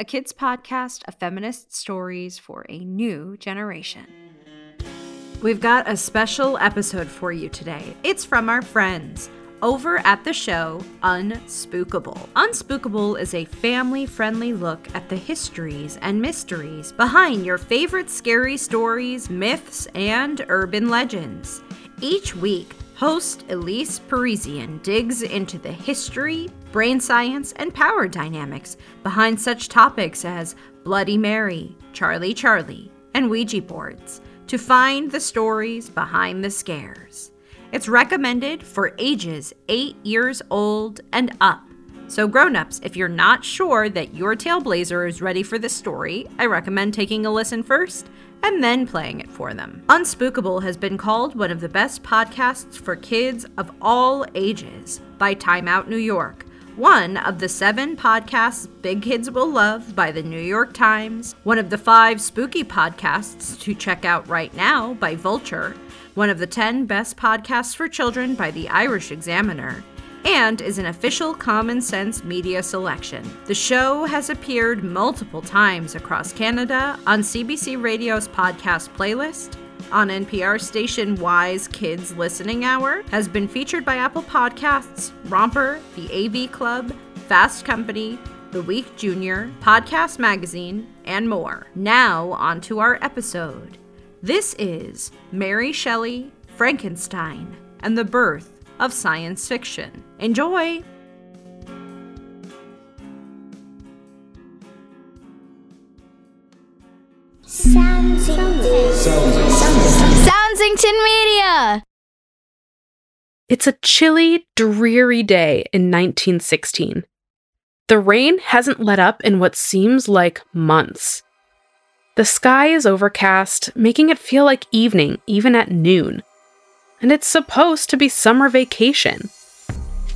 a kids' podcast of feminist stories for a new generation. We've got a special episode for you today. It's from our friends over at the show Unspookable. Unspookable is a family friendly look at the histories and mysteries behind your favorite scary stories, myths, and urban legends. Each week, host Elise Parisian digs into the history, brain science, and power dynamics behind such topics as Bloody Mary, Charlie Charlie, and Ouija boards to find the stories behind the scares. It's recommended for ages 8 years old and up. So, grown-ups, if you're not sure that your Tailblazer is ready for this story, I recommend taking a listen first and then playing it for them. Unspookable has been called one of the best podcasts for kids of all ages by Time Out New York, one of the seven podcasts Big Kids Will Love by the New York Times, one of the five spooky podcasts to check out right now by Vulture, one of the 10 best podcasts for children by the Irish Examiner, and is an official Common Sense media selection. The show has appeared multiple times across Canada on CBC Radio's podcast playlist, on NPR station WHYY's Kids Listening Hour, has been featured by Apple Podcasts, Romper, the AV Club, Fast Company, The Week Junior, Podcast Magazine, and more. Now, on to our episode. This is Mary Shelley, Frankenstein, and the Birth of science fiction. Enjoy! Soundsington Media! It's a chilly, dreary day in 1916. The rain hasn't let up in what seems like months. The sky is overcast, making it feel like evening even at noon and it's supposed to be summer vacation.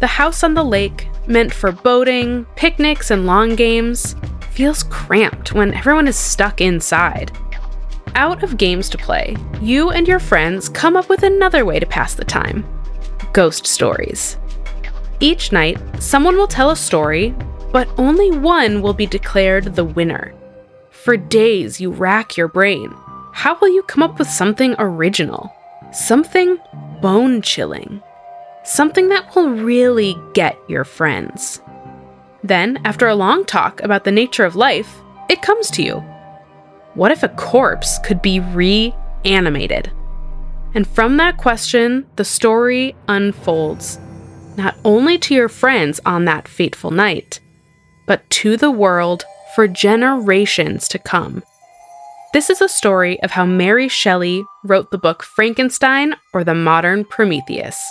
The house on the lake, meant for boating, picnics, and long games, feels cramped when everyone is stuck inside. Out of games to play, you and your friends come up with another way to pass the time ghost stories. Each night, someone will tell a story, but only one will be declared the winner. For days, you rack your brain. How will you come up with something original? Something bone chilling. Something that will really get your friends. Then, after a long talk about the nature of life, it comes to you. What if a corpse could be reanimated? And from that question, the story unfolds, not only to your friends on that fateful night, but to the world for generations to come. This is a story of how Mary Shelley wrote the book Frankenstein or the Modern Prometheus.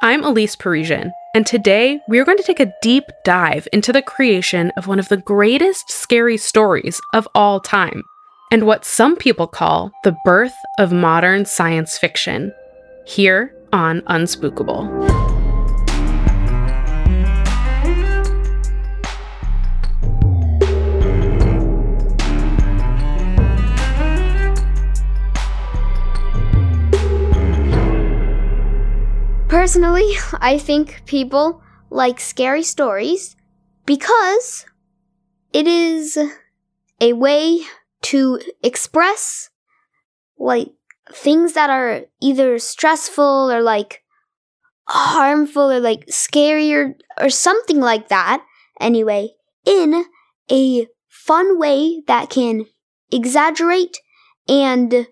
I'm Elise Parisian, and today we are going to take a deep dive into the creation of one of the greatest scary stories of all time, and what some people call the birth of modern science fiction, here on Unspookable. Personally, I think people like scary stories because it is a way to express like things that are either stressful or like harmful or like scary or, or something like that anyway in a fun way that can exaggerate and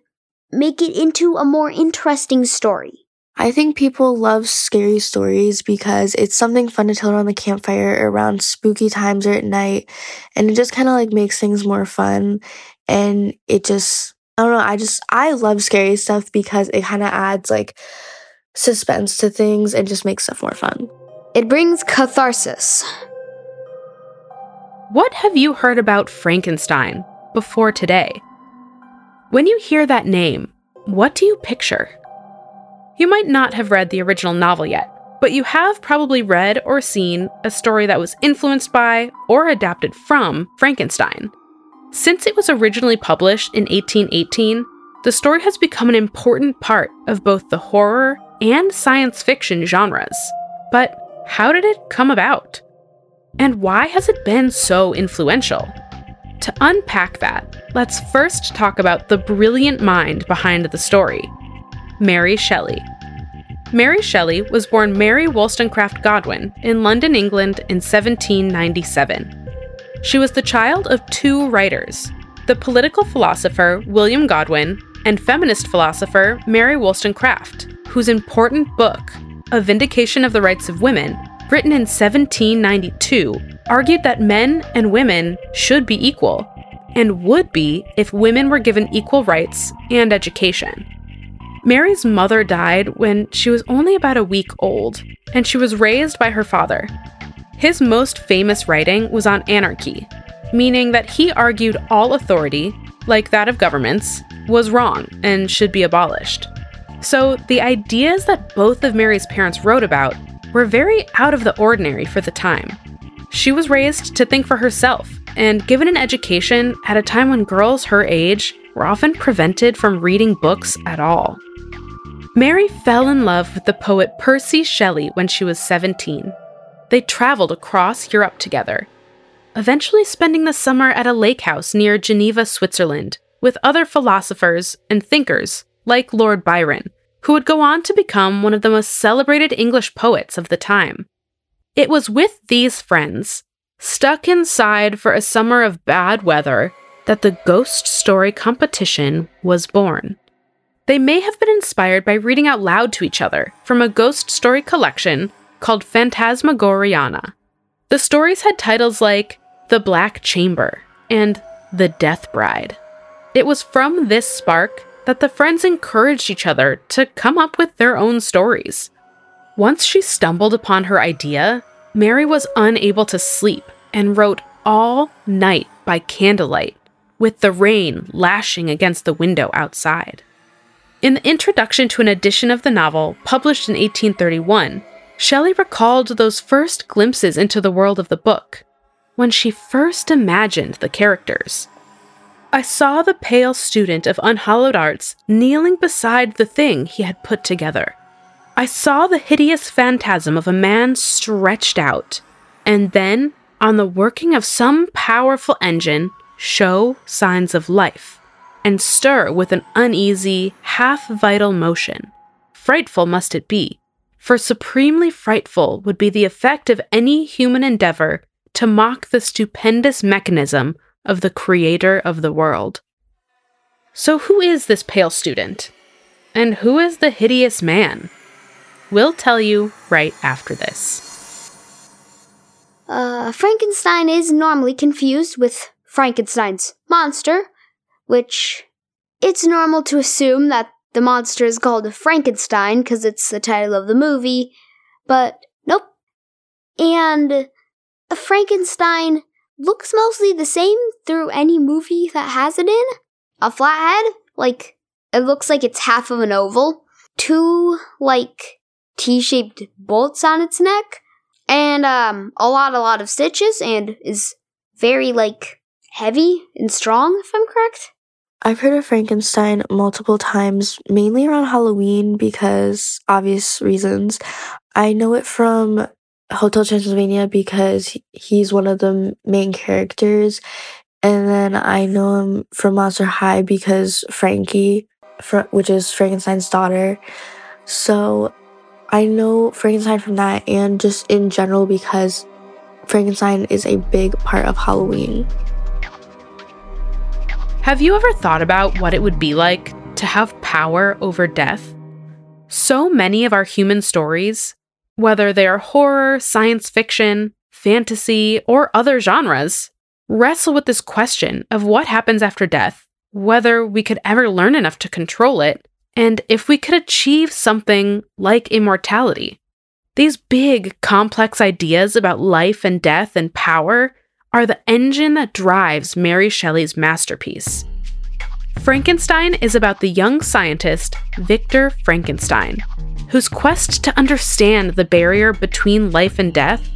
make it into a more interesting story. I think people love scary stories because it's something fun to tell around the campfire around spooky times or at night. And it just kind of like makes things more fun. And it just, I don't know, I just, I love scary stuff because it kind of adds like suspense to things and just makes stuff more fun. It brings catharsis. What have you heard about Frankenstein before today? When you hear that name, what do you picture? You might not have read the original novel yet, but you have probably read or seen a story that was influenced by or adapted from Frankenstein. Since it was originally published in 1818, the story has become an important part of both the horror and science fiction genres. But how did it come about? And why has it been so influential? To unpack that, let's first talk about the brilliant mind behind the story Mary Shelley. Mary Shelley was born Mary Wollstonecraft Godwin in London, England in 1797. She was the child of two writers, the political philosopher William Godwin and feminist philosopher Mary Wollstonecraft, whose important book, A Vindication of the Rights of Women, written in 1792, argued that men and women should be equal, and would be if women were given equal rights and education. Mary's mother died when she was only about a week old, and she was raised by her father. His most famous writing was on anarchy, meaning that he argued all authority, like that of governments, was wrong and should be abolished. So the ideas that both of Mary's parents wrote about were very out of the ordinary for the time. She was raised to think for herself and given an education at a time when girls her age were often prevented from reading books at all. Mary fell in love with the poet Percy Shelley when she was 17. They traveled across Europe together, eventually spending the summer at a lake house near Geneva, Switzerland, with other philosophers and thinkers like Lord Byron, who would go on to become one of the most celebrated English poets of the time. It was with these friends, stuck inside for a summer of bad weather, that the ghost story competition was born. They may have been inspired by reading out loud to each other from a ghost story collection called Phantasmagoriana. The stories had titles like The Black Chamber and The Death Bride. It was from this spark that the friends encouraged each other to come up with their own stories. Once she stumbled upon her idea, Mary was unable to sleep and wrote all night by candlelight, with the rain lashing against the window outside. In the introduction to an edition of the novel, published in 1831, Shelley recalled those first glimpses into the world of the book, when she first imagined the characters. I saw the pale student of unhallowed arts kneeling beside the thing he had put together. I saw the hideous phantasm of a man stretched out, and then, on the working of some powerful engine, show signs of life and stir with an uneasy, half vital motion. Frightful must it be, for supremely frightful would be the effect of any human endeavor to mock the stupendous mechanism of the Creator of the world. So, who is this pale student? And who is the hideous man? We'll tell you right after this. Uh, Frankenstein is normally confused with Frankenstein's monster, which it's normal to assume that the monster is called Frankenstein because it's the title of the movie, but nope. And a Frankenstein looks mostly the same through any movie that has it in. A flathead, like, it looks like it's half of an oval. Two, like, T shaped bolts on its neck. And, um, a lot, a lot of stitches and is very, like, heavy and strong, if I'm correct. I've heard of Frankenstein multiple times, mainly around Halloween because obvious reasons. I know it from Hotel Transylvania because he's one of the main characters. And then I know him from Monster High because Frankie, which is Frankenstein's daughter. So I know Frankenstein from that and just in general because Frankenstein is a big part of Halloween. Have you ever thought about what it would be like to have power over death? So many of our human stories, whether they are horror, science fiction, fantasy, or other genres, wrestle with this question of what happens after death, whether we could ever learn enough to control it, and if we could achieve something like immortality. These big, complex ideas about life and death and power are the engine that drives Mary Shelley's masterpiece. Frankenstein is about the young scientist Victor Frankenstein, whose quest to understand the barrier between life and death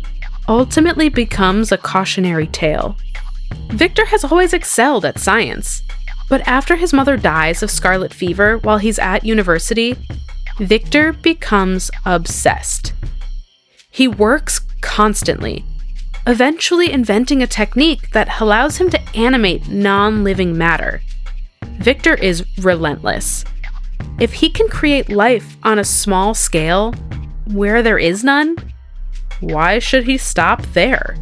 ultimately becomes a cautionary tale. Victor has always excelled at science, but after his mother dies of scarlet fever while he's at university, Victor becomes obsessed. He works constantly eventually inventing a technique that allows him to animate non living matter. Victor is relentless. If he can create life on a small scale where there is none, why should he stop there?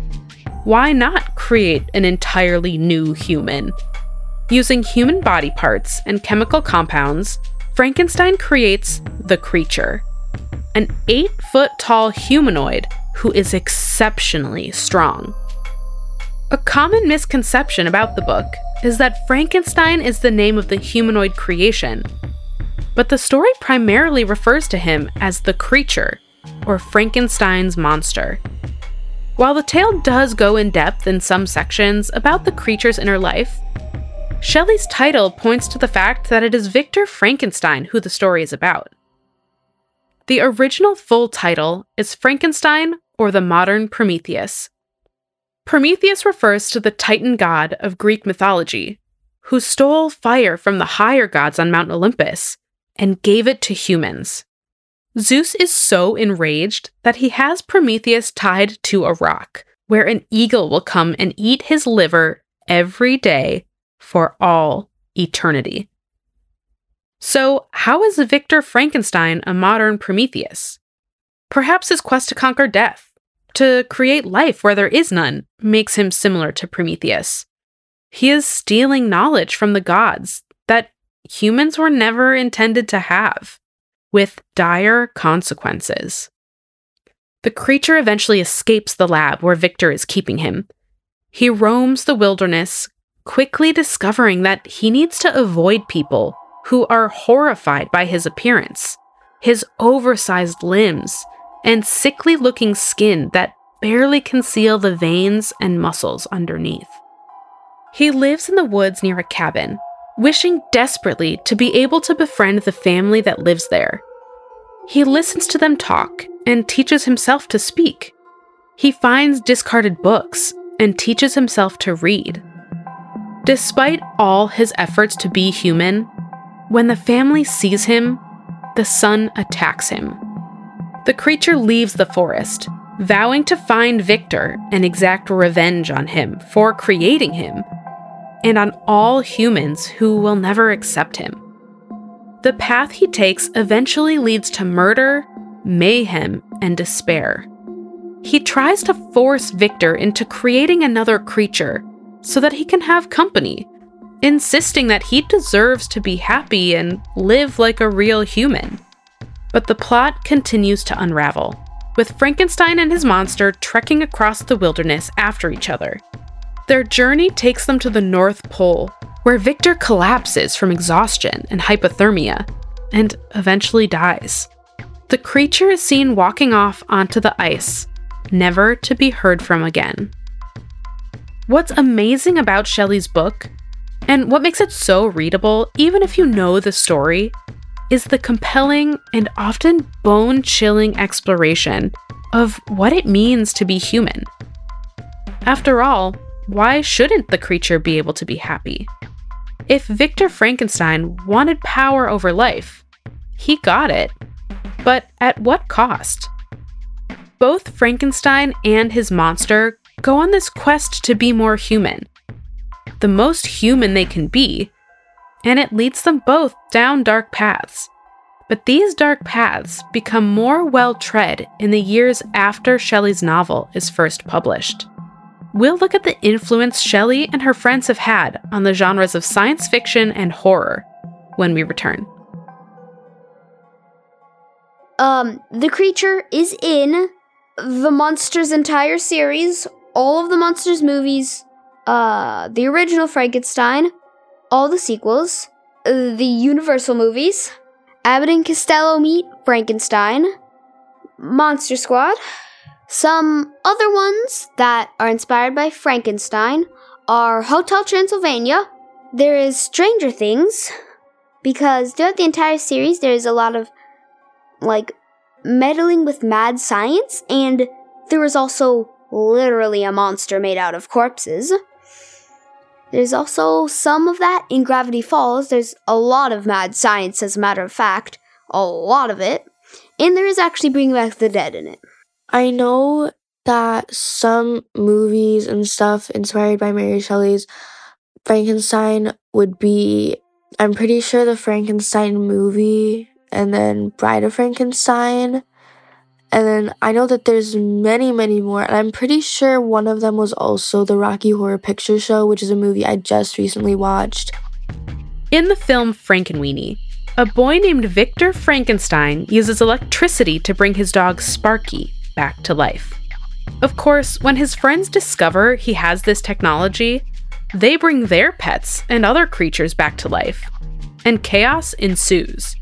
Why not create an entirely new human? Using human body parts and chemical compounds, Frankenstein creates the creature, an eight foot tall humanoid who is exceptionally strong. A common misconception about the book is that Frankenstein is the name of the humanoid creation, but the story primarily refers to him as the creature, or Frankenstein's monster. While the tale does go in depth in some sections about the creature's inner life, Shelley's title points to the fact that it is Victor Frankenstein who the story is about. The original full title is Frankenstein or the modern Prometheus. Prometheus refers to the Titan god of Greek mythology, who stole fire from the higher gods on Mount Olympus and gave it to humans. Zeus is so enraged that he has Prometheus tied to a rock, where an eagle will come and eat his liver every day for all eternity. So, how is Victor Frankenstein a modern Prometheus? Perhaps his quest to conquer death, to create life where there is none, makes him similar to Prometheus. He is stealing knowledge from the gods that humans were never intended to have, with dire consequences. The creature eventually escapes the lab where Victor is keeping him. He roams the wilderness, quickly discovering that he needs to avoid people who are horrified by his appearance, his oversized limbs, and sickly looking skin that barely conceal the veins and muscles underneath. He lives in the woods near a cabin, wishing desperately to be able to befriend the family that lives there. He listens to them talk and teaches himself to speak. He finds discarded books and teaches himself to read. Despite all his efforts to be human, when the family sees him, the son attacks him the creature leaves the forest, vowing to find Victor and exact revenge on him for creating him, and on all humans who will never accept him. The path he takes eventually leads to murder, mayhem, and despair. He tries to force Victor into creating another creature so that he can have company, insisting that he deserves to be happy and live like a real human. But the plot continues to unravel, with Frankenstein and his monster trekking across the wilderness after each other. Their journey takes them to the North Pole, where Victor collapses from exhaustion and hypothermia, and eventually dies. The creature is seen walking off onto the ice, never to be heard from again. What's amazing about Shelley's book, and what makes it so readable, even if you know the story, is the compelling and often bone chilling exploration of what it means to be human. After all, why shouldn't the creature be able to be happy? If Victor Frankenstein wanted power over life, he got it. But at what cost? Both Frankenstein and his monster go on this quest to be more human, the most human they can be, and it leads them both down dark paths. But these dark paths become more well tread in the years after Shelley's novel is first published. We'll look at the influence Shelley and her friends have had on the genres of science fiction and horror when we return. Um, the creature is in the Monsters entire series, all of the Monsters movies, uh, the original Frankenstein, all the sequels, uh, the Universal movies, Abbott and Costello meet Frankenstein, Monster Squad. Some other ones that are inspired by Frankenstein are Hotel Transylvania. There is Stranger Things, because throughout the entire series, there is a lot of like meddling with mad science, and there is also literally a monster made out of corpses. There's also some of that in Gravity Falls. There's a lot of mad science, as a matter of fact. A lot of it. And there is actually Bringing Back the Dead in it. I know that some movies and stuff inspired by Mary Shelley's Frankenstein would be, I'm pretty sure the Frankenstein movie and then Bride of Frankenstein and then I know that there's many, many more. And I'm pretty sure one of them was also the Rocky Horror Picture Show, which is a movie I just recently watched. In the film Frankenweenie, a boy named Victor Frankenstein uses electricity to bring his dog Sparky back to life. Of course, when his friends discover he has this technology, they bring their pets and other creatures back to life, and chaos ensues.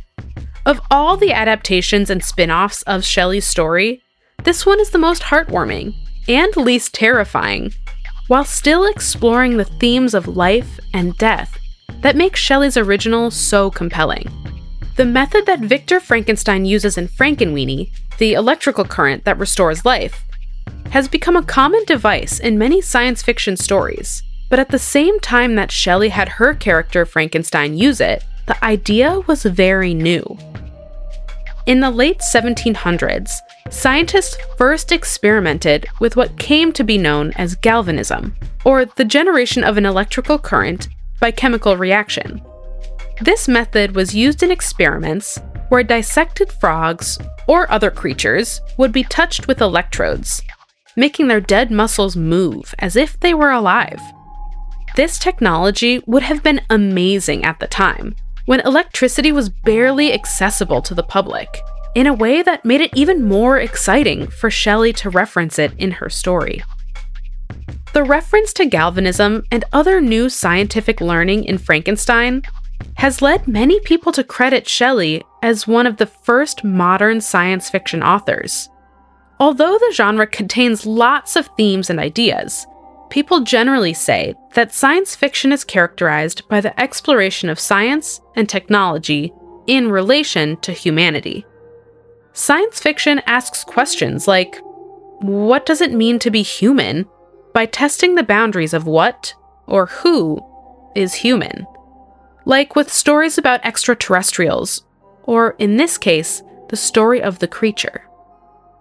Of all the adaptations and spin offs of Shelley's story, this one is the most heartwarming and least terrifying, while still exploring the themes of life and death that make Shelley's original so compelling. The method that Victor Frankenstein uses in Frankenweenie, the electrical current that restores life, has become a common device in many science fiction stories. But at the same time that Shelley had her character Frankenstein use it, the idea was very new. In the late 1700s, scientists first experimented with what came to be known as galvanism, or the generation of an electrical current by chemical reaction. This method was used in experiments where dissected frogs or other creatures would be touched with electrodes, making their dead muscles move as if they were alive. This technology would have been amazing at the time, when electricity was barely accessible to the public, in a way that made it even more exciting for Shelley to reference it in her story. The reference to galvanism and other new scientific learning in Frankenstein has led many people to credit Shelley as one of the first modern science fiction authors. Although the genre contains lots of themes and ideas, people generally say that science fiction is characterized by the exploration of science and technology in relation to humanity. Science fiction asks questions like what does it mean to be human by testing the boundaries of what or who is human? Like with stories about extraterrestrials, or in this case, the story of the creature.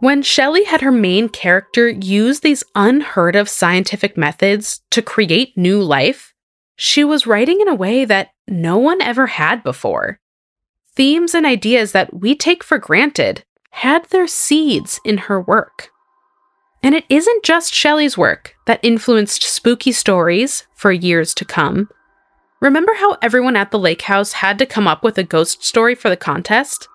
When Shelley had her main character use these unheard of scientific methods to create new life, she was writing in a way that no one ever had before. Themes and ideas that we take for granted had their seeds in her work. And it isn't just Shelley's work that influenced spooky stories for years to come. Remember how everyone at the lake house had to come up with a ghost story for the contest?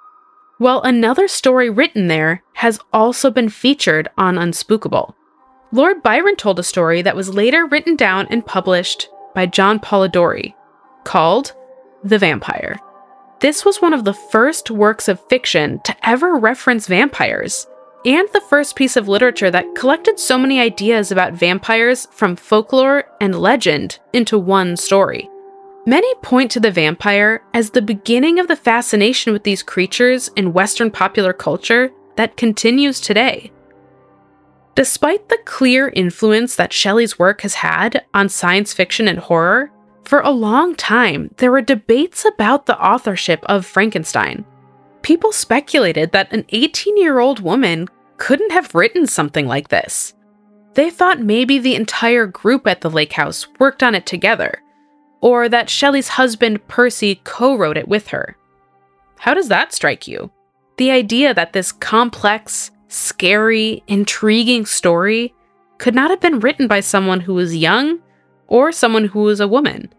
Well, another story written there has also been featured on Unspookable. Lord Byron told a story that was later written down and published by John Polidori called The Vampire. This was one of the first works of fiction to ever reference vampires, and the first piece of literature that collected so many ideas about vampires from folklore and legend into one story. Many point to the vampire as the beginning of the fascination with these creatures in Western popular culture that continues today. Despite the clear influence that Shelley's work has had on science fiction and horror, for a long time, there were debates about the authorship of Frankenstein. People speculated that an 18 year old woman couldn't have written something like this. They thought maybe the entire group at the lake house worked on it together, or that Shelley's husband Percy co wrote it with her. How does that strike you? The idea that this complex, scary, intriguing story could not have been written by someone who was young or someone who was a woman.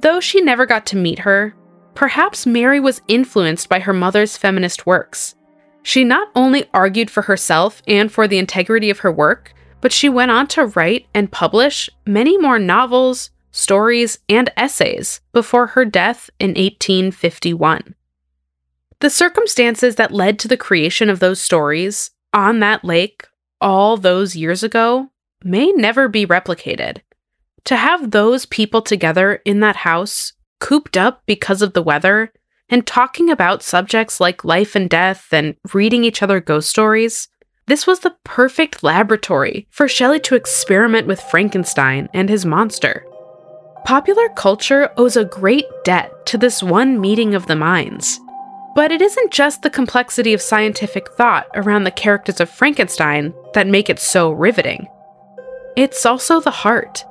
Though she never got to meet her, perhaps Mary was influenced by her mother's feminist works. She not only argued for herself and for the integrity of her work, but she went on to write and publish many more novels, stories, and essays before her death in 1851. The circumstances that led to the creation of those stories on that lake all those years ago may never be replicated. To have those people together in that house, cooped up because of the weather, and talking about subjects like life and death and reading each other ghost stories, this was the perfect laboratory for Shelley to experiment with Frankenstein and his monster. Popular culture owes a great debt to this one meeting of the minds. But it isn't just the complexity of scientific thought around the characters of Frankenstein that make it so riveting. It's also the heart.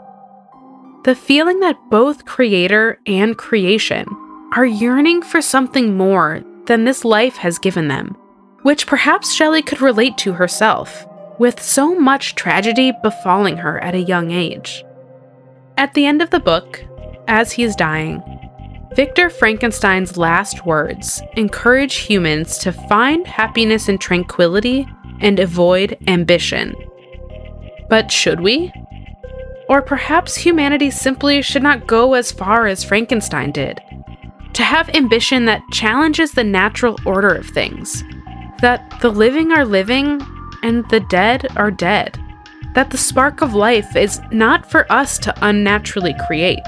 The feeling that both creator and creation are yearning for something more than this life has given them, which perhaps Shelley could relate to herself, with so much tragedy befalling her at a young age. At the end of the book, as he is dying, Victor Frankenstein's last words encourage humans to find happiness and tranquility and avoid ambition. But should we? Or perhaps humanity simply should not go as far as Frankenstein did. To have ambition that challenges the natural order of things. That the living are living and the dead are dead. That the spark of life is not for us to unnaturally create.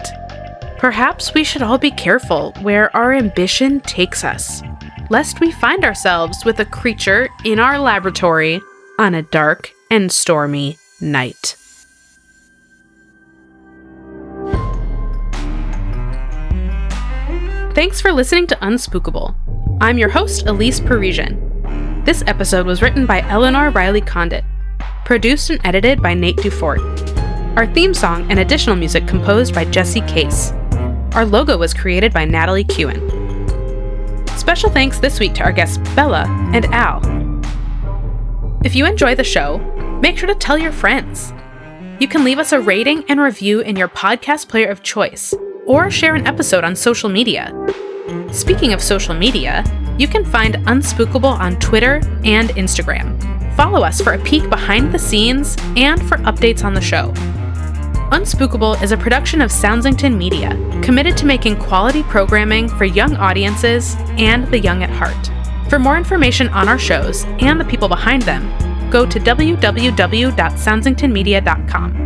Perhaps we should all be careful where our ambition takes us, lest we find ourselves with a creature in our laboratory on a dark and stormy night. Thanks for listening to Unspookable. I'm your host, Elise Parisian. This episode was written by Eleanor Riley Condit, produced and edited by Nate Dufort. Our theme song and additional music composed by Jesse Case. Our logo was created by Natalie Kewen. Special thanks this week to our guests Bella and Al. If you enjoy the show, make sure to tell your friends. You can leave us a rating and review in your podcast player of choice or share an episode on social media. Speaking of social media, you can find Unspookable on Twitter and Instagram. Follow us for a peek behind the scenes and for updates on the show. Unspookable is a production of Soundsington Media, committed to making quality programming for young audiences and the young at heart. For more information on our shows and the people behind them, go to www.soundsingtonmedia.com.